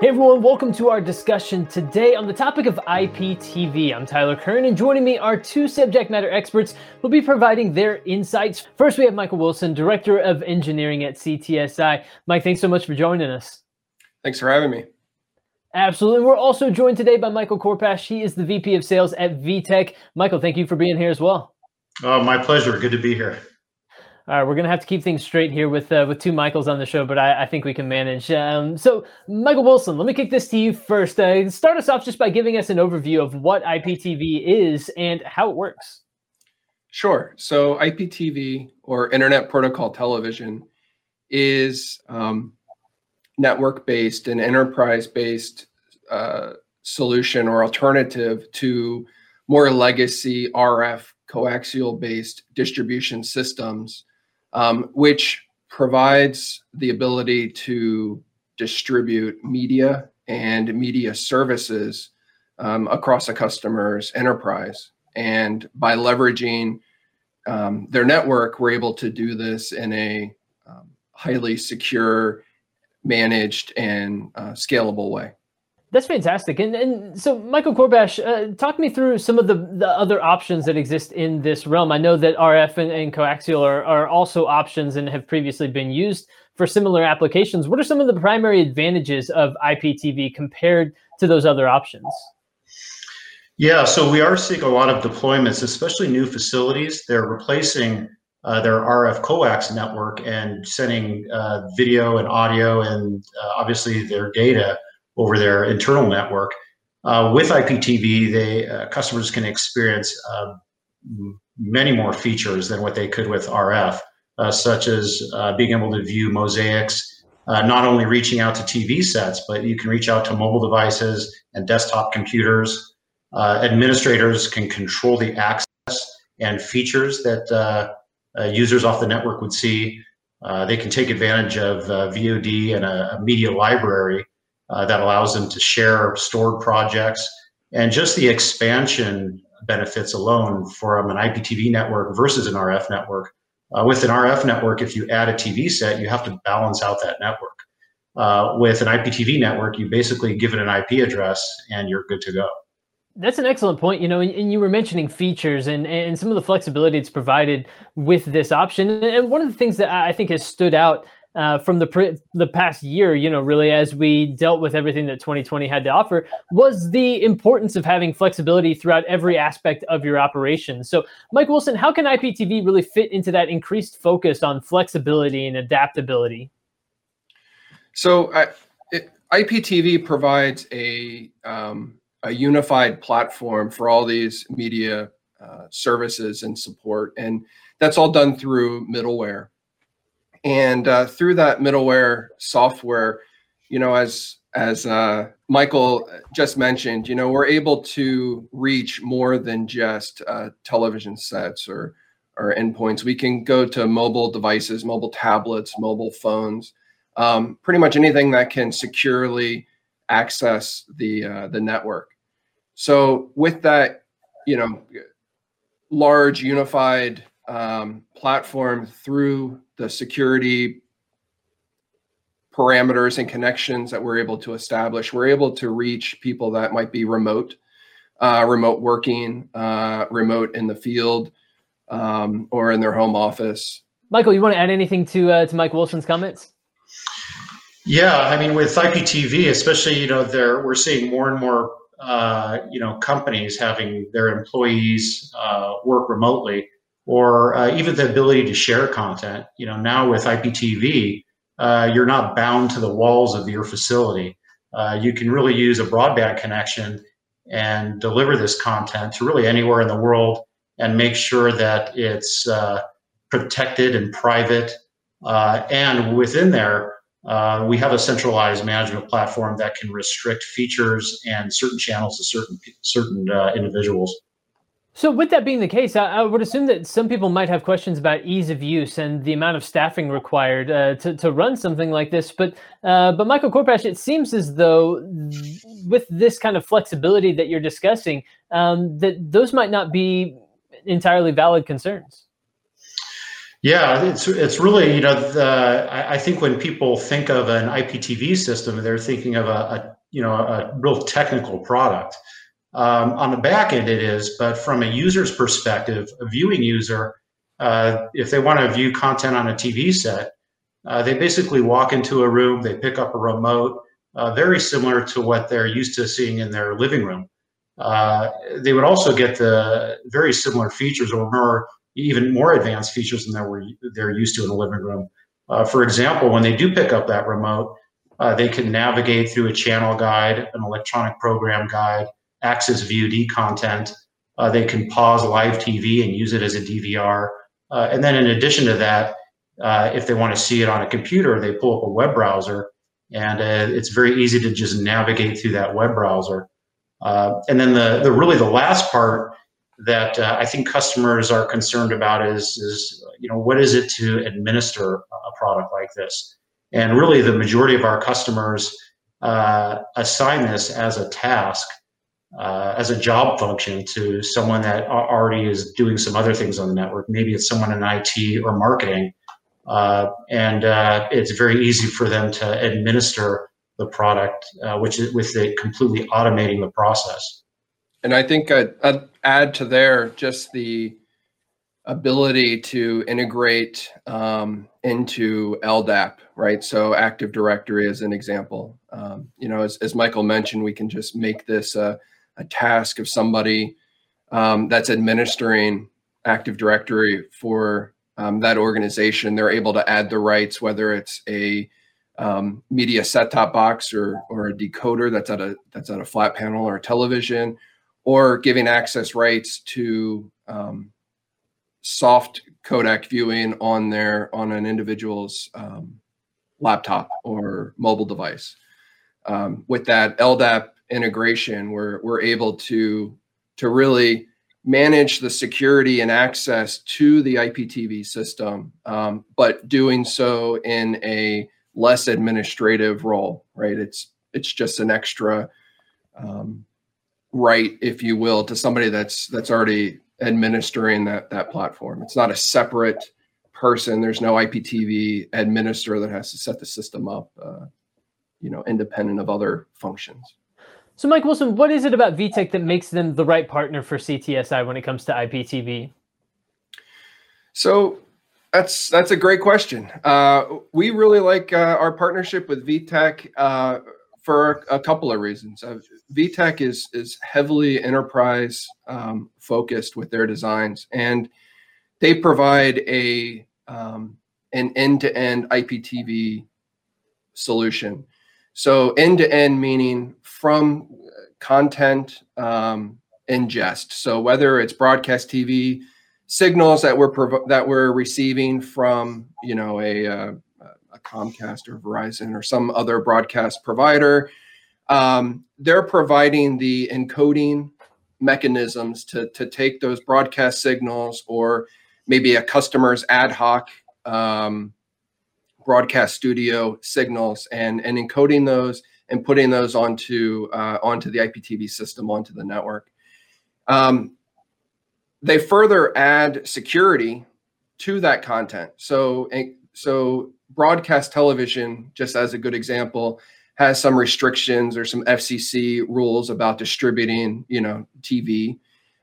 Hey everyone, welcome to our discussion today on the topic of IPTV. I'm Tyler Kern, and joining me are two subject matter experts who'll be providing their insights. First, we have Michael Wilson, Director of Engineering at CTSI. Mike, thanks so much for joining us. Thanks for having me. Absolutely. We're also joined today by Michael Korpash. He is the VP of Sales at VITEC. Michael, thank you for being here as well. Oh, my pleasure. Good to be here. All right, we're gonna have to keep things straight here with uh, with two Michaels on the show, but I, I think we can manage. Um, so, Michael Wilson, let me kick this to you first. Uh, start us off just by giving us an overview of what IPTV is and how it works. Sure. So, IPTV or Internet Protocol Television is um, network based and enterprise based uh, solution or alternative to more legacy RF coaxial based distribution systems um, which provides the ability to distribute media and media services um, across a customer's enterprise. And by leveraging um, their network, we're able to do this in a um, highly secure, managed, and uh, scalable way. That's fantastic. And, and so, Michael Korpash, uh, talk me through some of the, the other options that exist in this realm. I know that RF and, and coaxial are, are also options and have previously been used for similar applications. What are some of the primary advantages of IPTV compared to those other options? Yeah, so we are seeing a lot of deployments, especially new facilities. They're replacing uh, their RF coax network and sending uh, video and audio and uh, obviously their data over their internal network. Uh, with IPTV, they uh, customers can experience uh, many more features than what they could with RF, uh, such as uh, being able to view mosaics, uh, not only reaching out to TV sets, but you can reach out to mobile devices and desktop computers. administrators can control the access and features that users off the network would see. they can take advantage of VOD and a, a media library uh, that allows them to share stored projects and just the expansion benefits alone from an IPTV network versus an RF network. Uh, with an RF network, if you add a TV set, you have to balance out that network. Uh, with an IPTV network, you basically give it an IP address and you're good to go. That's an excellent point. You know, and, you were mentioning features and, and some of the flexibility it's provided with this option. And one of the things that I think has stood out uh, from the the past year, you know, really as we dealt with everything that 2020 had to offer, was the importance of having flexibility throughout every aspect of your operation. So, Mike Wilson, how can IPTV really fit into that increased focus on flexibility and adaptability? So, it, IPTV provides a um, a unified platform for all these media uh, services and support, and that's all done through middleware. And uh, through that middleware software, you know, as as uh, Michael just mentioned, you know, we're able to reach more than just uh, television sets or or endpoints. We can go to mobile devices, mobile tablets, mobile phones, um, pretty much anything that can securely access the uh, the network. So with that, you know, large unified um, platform through the security parameters and connections that we're able to establish. We're able to reach people that might be remote, uh, remote working, uh, remote in the field, um, or in their home office. Michael, you want to add anything to uh, to Mike Wilson's comments? Yeah, I mean, with IPTV, especially, you know, there we're seeing more and more, uh, you know, companies having their employees uh, work remotely or uh, even the ability to share content. You know, now with IPTV, uh, you're not bound to the walls of your facility. Uh, you can really use a broadband connection and deliver this content to really anywhere in the world and make sure that it's uh, protected and private. Uh, and within there, uh, we have a centralized management platform that can restrict features and certain channels to certain certain individuals. So, with that being the case, I, I, would assume that some people might have questions about ease of use and the amount of staffing required uh, to, to run something like this. But, uh, but Michael Korpash, it seems as though with this kind of flexibility that you're discussing, um, that those might not be entirely valid concerns. Yeah, it's it's really you know the, I, I think when people think of an IPTV system, they're thinking of a, a you know a real technical product. Um, on the back end, it is, but from a user's perspective, a viewing user, uh, if they want to view content on a TV set, uh, they basically walk into a room, they pick up a remote, uh, very similar to what they're used to seeing in their living room. Uh, they would also get the very similar features or more, even more advanced features than they were, they're used to in the living room. Uh, for example, when they do pick up that remote, uh, they can navigate through a channel guide, an electronic program guide, access VOD content. Uh, they can pause live TV and use it as a DVR. Uh, and then in addition to that, uh, if they want to see it on a computer, they pull up a web browser and uh, it's very easy to just navigate through that web browser. Uh, and then the, the really the last part that uh, I think customers are concerned about is, is, you know, what is it to administer a product like this? And really the majority of our customers assign this as a task uh, as a job function to someone that already is doing some other things on the network. Maybe it's someone in IT or marketing, uh, and uh, it's very easy for them to administer the product, uh, which is with it completely automating the process. And I think I'd, I'd add to there just the ability to integrate um, into LDAP, right? So Active Directory as an example. Um, you know, as, as Michael mentioned, we can just make this a task of somebody um, that's administering Active Directory for um, that organization. They're able to add the rights, whether it's a um, media set-top box or or a decoder that's at a that's at a flat panel or a television, or giving access rights to um, soft codec viewing on their on an individual's um, laptop or mobile device. Um, with that LDAP integration, we're we're able to to really manage the security and access to the IPTV system, um, but doing so in a less administrative role, right? It's it's just an extra um, right, if you will, to somebody that's that's already administering that that platform. It's not a separate person. There's no IPTV administrator that has to set the system up, uh, you know, independent of other functions. So, Mike Wilson, what is it about VITEC that makes them the right partner for CTSI when it comes to IPTV? So, that's that's a great question. Uh, we really like uh, our partnership with VITEC uh, for a couple of reasons. Uh, VITEC is is heavily enterprise um, focused with their designs, and they provide a um, an end to end IPTV solution. So end to end meaning from content um, ingest. So whether it's broadcast TV signals that we're that we're receiving from you know a, uh, a Comcast or Verizon or some other broadcast provider, um, they're providing the encoding mechanisms to to take those broadcast signals or maybe a customer's ad hoc um, broadcast studio signals and and encoding those and putting those onto uh, onto the IPTV system onto the network. Um, they further add security to that content. So so broadcast television, just as a good example, has some restrictions or some FCC rules about distributing, you know, TV.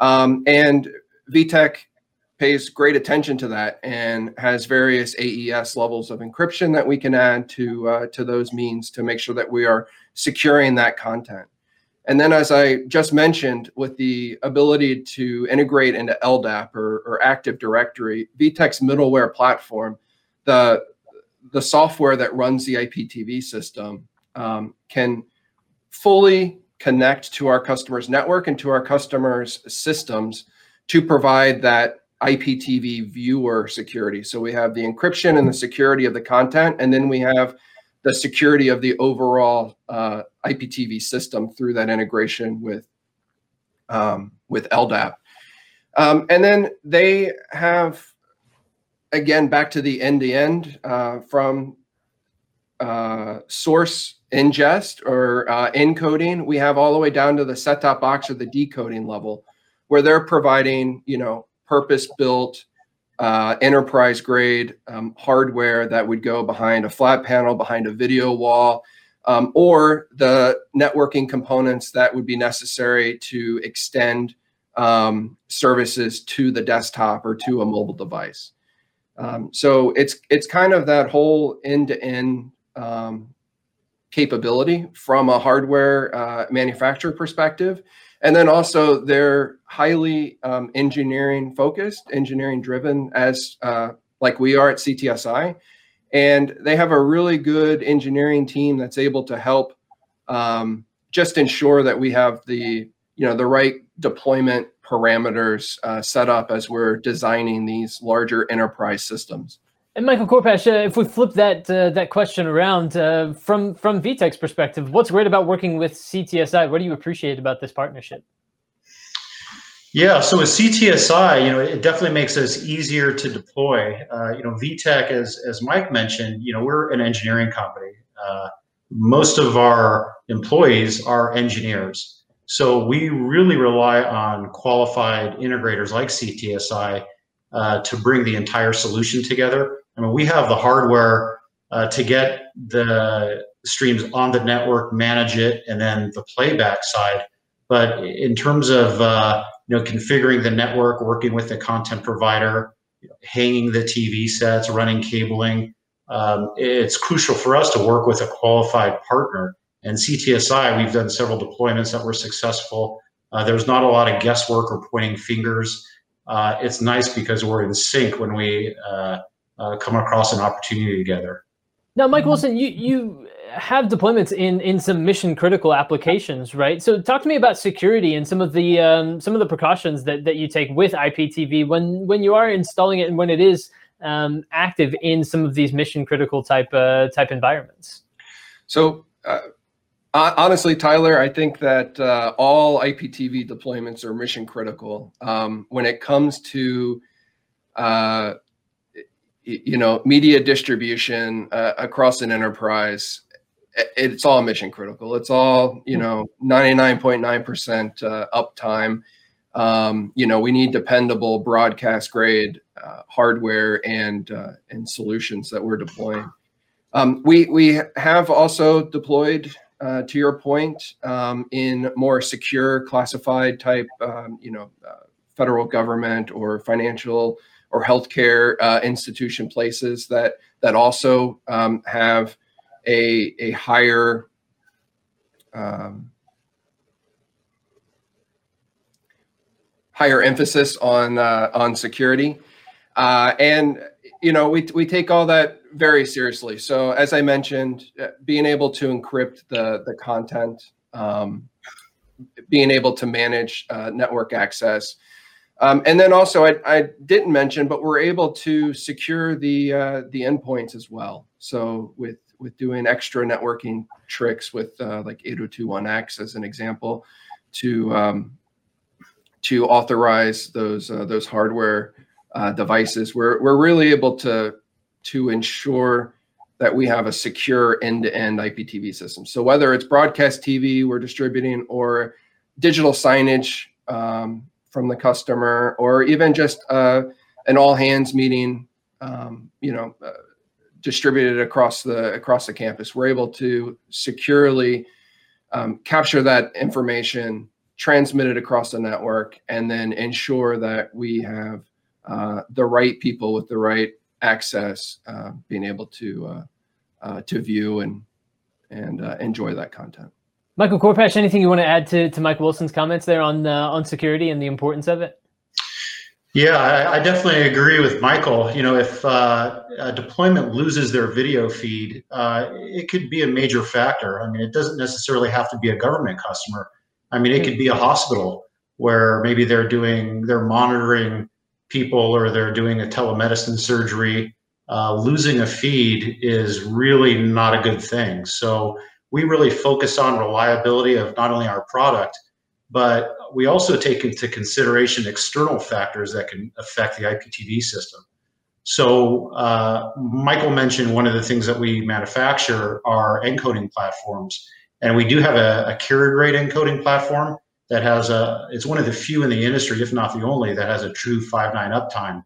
Um, and VITEC pays great attention to that and has various AES levels of encryption that we can add to uh, to those means to make sure that we are securing that content. And then, as I just mentioned, with the ability to integrate into LDAP or, or Active Directory, VITEC's middleware platform, the the software that runs the IPTV system um, can fully connect to our customers' network and to our customers' systems to provide that IPTV viewer security. So we have the encryption and the security of the content, and then we have the security of the overall uh, IPTV system through that integration with um, with LDAP. Um, and then they have, again, back to the end to end uh, from uh, source ingest or uh, encoding, we have all the way down to the set top box or the decoding level where they're providing, you know, purpose built uh, enterprise grade um, hardware that would go behind a flat panel, behind a video wall, um, or the networking components that would be necessary to extend um, services to the desktop or to a mobile device. Um, so it's it's kind of that whole end-to-end um, capability from a hardware uh, manufacturer perspective. And then also they're highly um, engineering focused, engineering driven as uh, like we are at CTSI. And they have a really good engineering team that's able to help um, just ensure that we have the, you know, the right deployment parameters uh, set up as we're designing these larger enterprise systems. And Michael Korpash, uh, if we flip that uh, that question around uh, from from VITEC's perspective, what's great about working with CTSI? What do you appreciate about this partnership? Yeah, so with CTSI, you know, it definitely makes us easier to deploy. Uh, you know, VITEC, as as Mike mentioned, you know, we're an engineering company. Uh, most of our employees are engineers, so we really rely on qualified integrators like CTSI uh, to bring the entire solution together. I mean, we have the hardware uh, to get the streams on the network, manage it, and then the playback side. But in terms of uh, you know configuring the network, working with the content provider, hanging the TV sets, running cabling, um, it's crucial for us to work with a qualified partner. And CTSI, we've done several deployments that were successful. Uh, there's not a lot of guesswork or pointing fingers. Uh, it's nice because we're in sync when we uh, uh, come across an opportunity together. Now, Mike Wilson, you you have deployments in in some mission critical applications, right? So, talk to me about security and some of the um, some of the precautions that that you take with IPTV when when you are installing it and when it is um, active in some of these mission critical type uh, type environments. So. Uh, honestly, Tyler, I think that uh, all IPTV deployments are mission critical. Um, when it comes to uh, you know, media distribution uh, across an enterprise, it's all mission critical. It's all, you know, 99.9% uh, uptime. Um, you know, we need dependable broadcast grade uh, hardware and uh, and solutions that we're deploying. Um, we we have also deployed, uh, to your point, um, in more secure, classified type, um, you know, uh, federal government or financial or healthcare uh, institution places that that also um, have a a higher um, higher emphasis on uh, on security, uh, and you know we we take all that very seriously. So as I mentioned, uh, being able to encrypt the the content, um, being able to manage uh, network access, um, and then also, I, I, didn't mention, but we're able to secure the uh, the endpoints as well. So with with doing extra networking tricks with uh, like 802.1x as an example, to um, to authorize those uh, those hardware uh, devices, we're we're really able to to ensure that we have a secure end-to-end IPTV system. So whether it's broadcast TV we're distributing or digital signage. Um, from the customer or even just uh, an all hands meeting um, you know uh, distributed across the across the campus. We're able to securely um, capture that information transmit it across the network and then ensure that we have uh, the right people with the right access uh, being able to uh, uh, to view and and enjoy that content Michael Korpash, anything you want to add to, to Mike Wilson's comments there on uh, on security and the importance of it? Yeah, I, I definitely agree with Michael. You know, if uh, a deployment loses their video feed, uh, it could be a major factor. I mean, it doesn't necessarily have to be a government customer. I mean, it could be a hospital where maybe they're doing they're monitoring people or they're doing a telemedicine surgery. Uh, losing a feed is really not a good thing. So we really focus on reliability of not only our product, but we also take into consideration external factors that can affect the IPTV system. So uh, Michael mentioned one of the things that we manufacture are encoding platforms, and we do have a, a carrier grade encoding platform that has a. It's one of the few in the industry, if not the only, that has a true five nine uptime.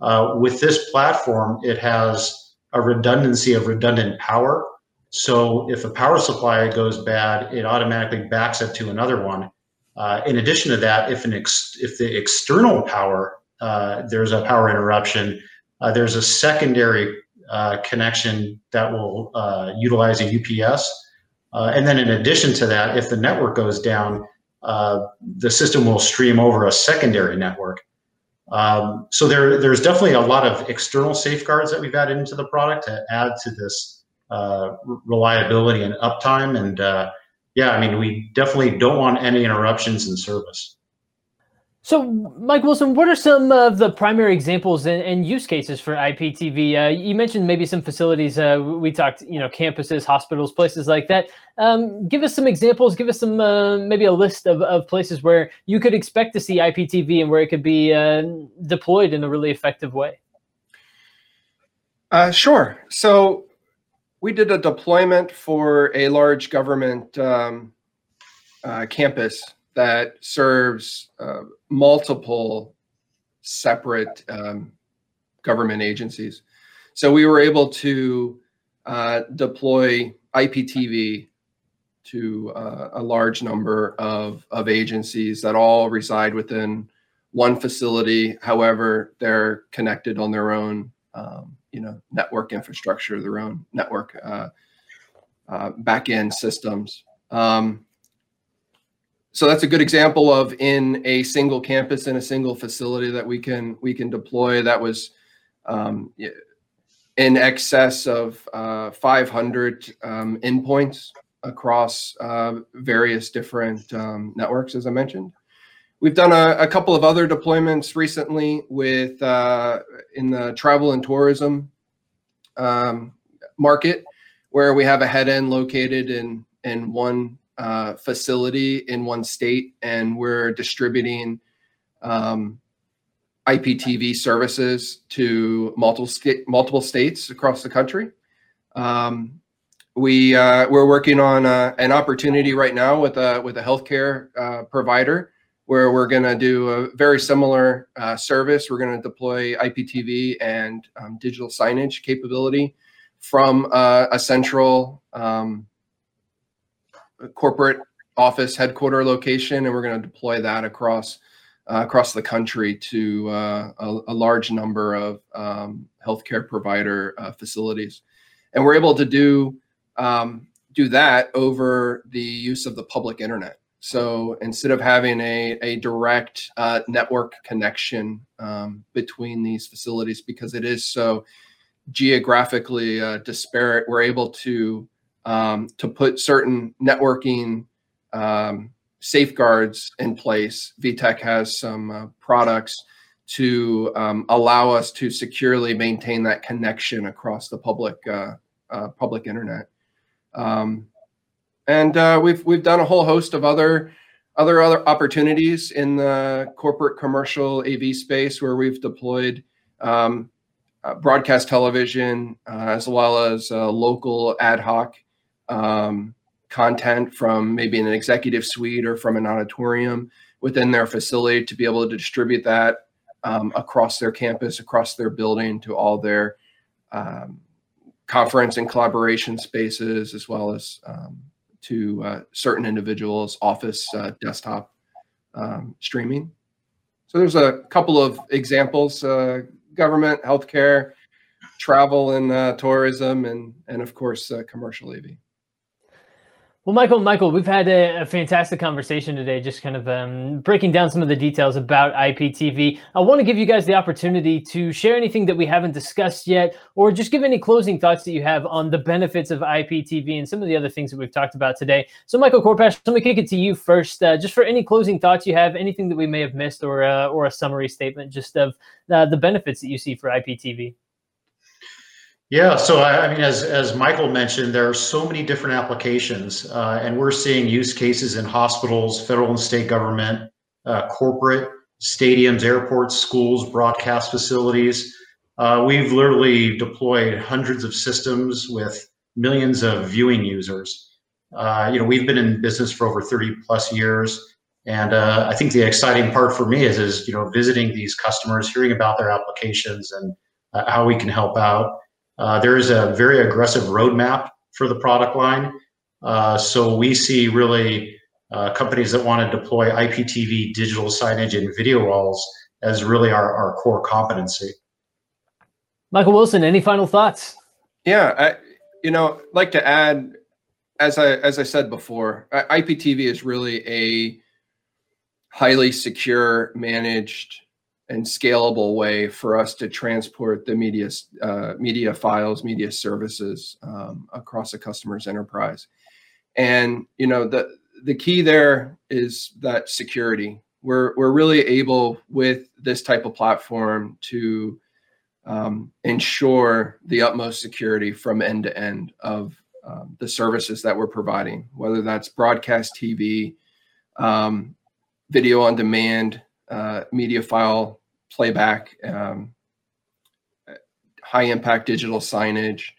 Uh, with this platform, it has a redundancy of redundant power. So if a power supply goes bad, it automatically backs up to another one. Uh, in addition to that, if an ex- if the external power uh, there's a power interruption, uh, there's a secondary uh, connection that will uh, utilize a UPS. Uh, and then in addition to that, if the network goes down, the system will stream over a secondary network. Um, so there, there's definitely a lot of external safeguards that we've added into the product to add to this reliability and uptime. And yeah, I mean, we definitely don't want any interruptions in service. So, Mike Wilson, what are some of the primary examples and, and use cases for IPTV? Uh, you mentioned maybe some facilities. Uh, we talked, you know, campuses, hospitals, places like that. Um, give us some examples. Give us some, uh, maybe a list of, of places where you could expect to see IPTV and where it could be uh, deployed in a really effective way. Uh, sure. So, we did a deployment for a large government um, uh, campus that serves uh, multiple separate um, government agencies. So we were able to uh, deploy IPTV to uh, a large number of, of agencies that all reside within one facility. However, they're connected on their own, um, you know, network infrastructure, their own network uh, uh, backend systems. Um, so that's a good example of in a single campus in a single facility that we can we can deploy that was um, in excess of uh, 500 um, endpoints across uh, various different um, networks as i mentioned we've done a, a, couple of other deployments recently with uh, in the travel and tourism um, market where we have a head end located in in one uh, facility in one state, and we're distributing um, IPTV services to multiple multiple states across the country. Um, we uh, we're working on uh, an opportunity right now with a with a healthcare uh, provider where we're going to do a very similar uh, service. We're going to deploy IPTV and um, digital signage capability from uh, a central um, corporate office headquarter location, and we're going to deploy that across uh, across the country to uh, a, a, large number of um, healthcare provider uh, facilities, and we're able to do um, do that over the use of the public internet. So instead of having a, a direct uh, network connection um, between these facilities, because it is so geographically uh, disparate, we're able to um, to put certain networking um, safeguards in place. VITEC has some uh, products to um, allow us to securely maintain that connection across the public uh, uh, public internet. Um, and uh, we've we've done a whole host of other other other opportunities in the corporate commercial AV space where we've deployed um, uh, broadcast television uh, as well as local ad hoc um, content from maybe an executive suite or from an auditorium within their facility to be able to distribute that um, across their campus, across their building to all their um, conference and collaboration spaces, as well as um, to uh, certain individuals' office uh, desktop um, streaming. So there's a couple of examples: uh, government, healthcare, travel and uh, tourism, and and of course uh, commercial AV. Well, Michael, Michael, we've had a, a fantastic conversation today, just kind of um, breaking down some of the details about IPTV. I want to give you guys the opportunity to share anything that we haven't discussed yet, or just give any closing thoughts that you have on the benefits of IPTV and some of the other things that we've talked about today. So, Michael Korpash, let me kick it to you first, uh, just for any closing thoughts you have, anything that we may have missed, or uh, or a summary statement just of uh, the benefits that you see for IPTV. Yeah, so I, I, mean, as as Michael mentioned, there are so many different applications, uh, and we're seeing use cases in hospitals, federal and state government, uh, corporate, stadiums, airports, schools, broadcast facilities. Uh, we've literally deployed hundreds of systems with millions of viewing users. Uh, you know, we've been in business for over 30 plus years. And uh, I think the exciting part for me is, is you know, visiting these customers, hearing about their applications and uh, how we can help out. Uh, there is a very aggressive roadmap for the product line. Uh, so we see really uh, companies that want to deploy IPTV digital signage and video walls as really our, our core competency. Michael Wilson, any final thoughts? Yeah, I, you know, like to add, as I as I said before, IPTV is really a highly secure, managed, and scalable way for us to transport the media uh, media files, media services um, across a customer's enterprise. And you know the the key there is that security. We're we're really able with this type of platform to um, ensure the utmost security from end to end of um, the services that we're providing, whether that's broadcast TV, um, video on demand, uh, media file playback, um, high impact digital signage,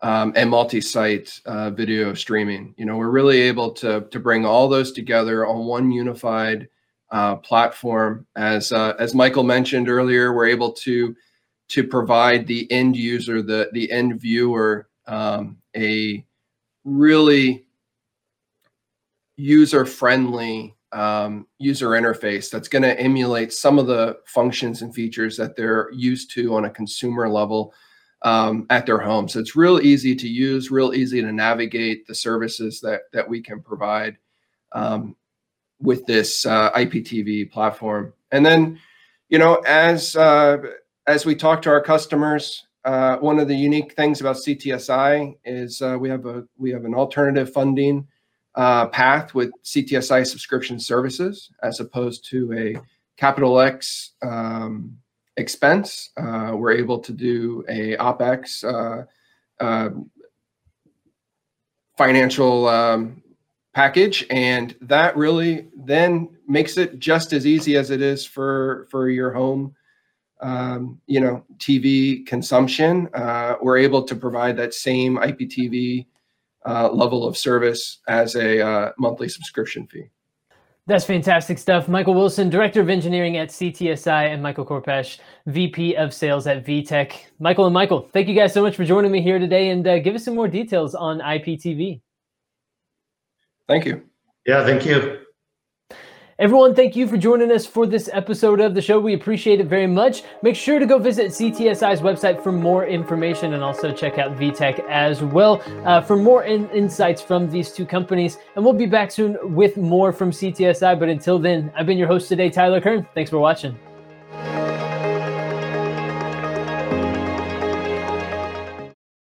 um, and multi-site uh, video streaming. You know, we're really able to to bring all those together on one unified uh, platform. As uh, as Michael mentioned earlier, we're able to to provide the end user, the the end viewer, um, a really user friendly um, user interface that's going to emulate some of the functions and features that they're used to on a consumer level um, at their home. So it's real easy to use, real easy to navigate the services that that we can provide um, with this uh, IPTV platform. And then, you know, as uh, as we talk to our customers, uh, one of the unique things about CTSI is uh, we have a we have an alternative funding uh, path with CTSI subscription services as opposed to a capital X um, expense. Uh, we're able to do a OpEx uh, uh, financial um, package, and that really then makes it just as easy as it is for for your home. Um, you know, TV consumption. Uh, we're able to provide that same IPTV uh, level of service as a uh, monthly subscription fee. That's fantastic stuff. Michael Wilson, Director of Engineering at CTSI, and Michael Korpash, VP of Sales at VITEC. Michael and Michael, thank you guys so much for joining me here today and uh, give us some more details on IPTV. Thank you. Yeah, thank you. Everyone, thank you for joining us for this episode of the show. We appreciate it very much. Make sure to go visit CTSI's website for more information and also check out VITEC as well uh, for more in- insights from these two companies. And we'll be back soon with more from CTSI. But until then, I've been your host today, Tyler Kern. Thanks for watching.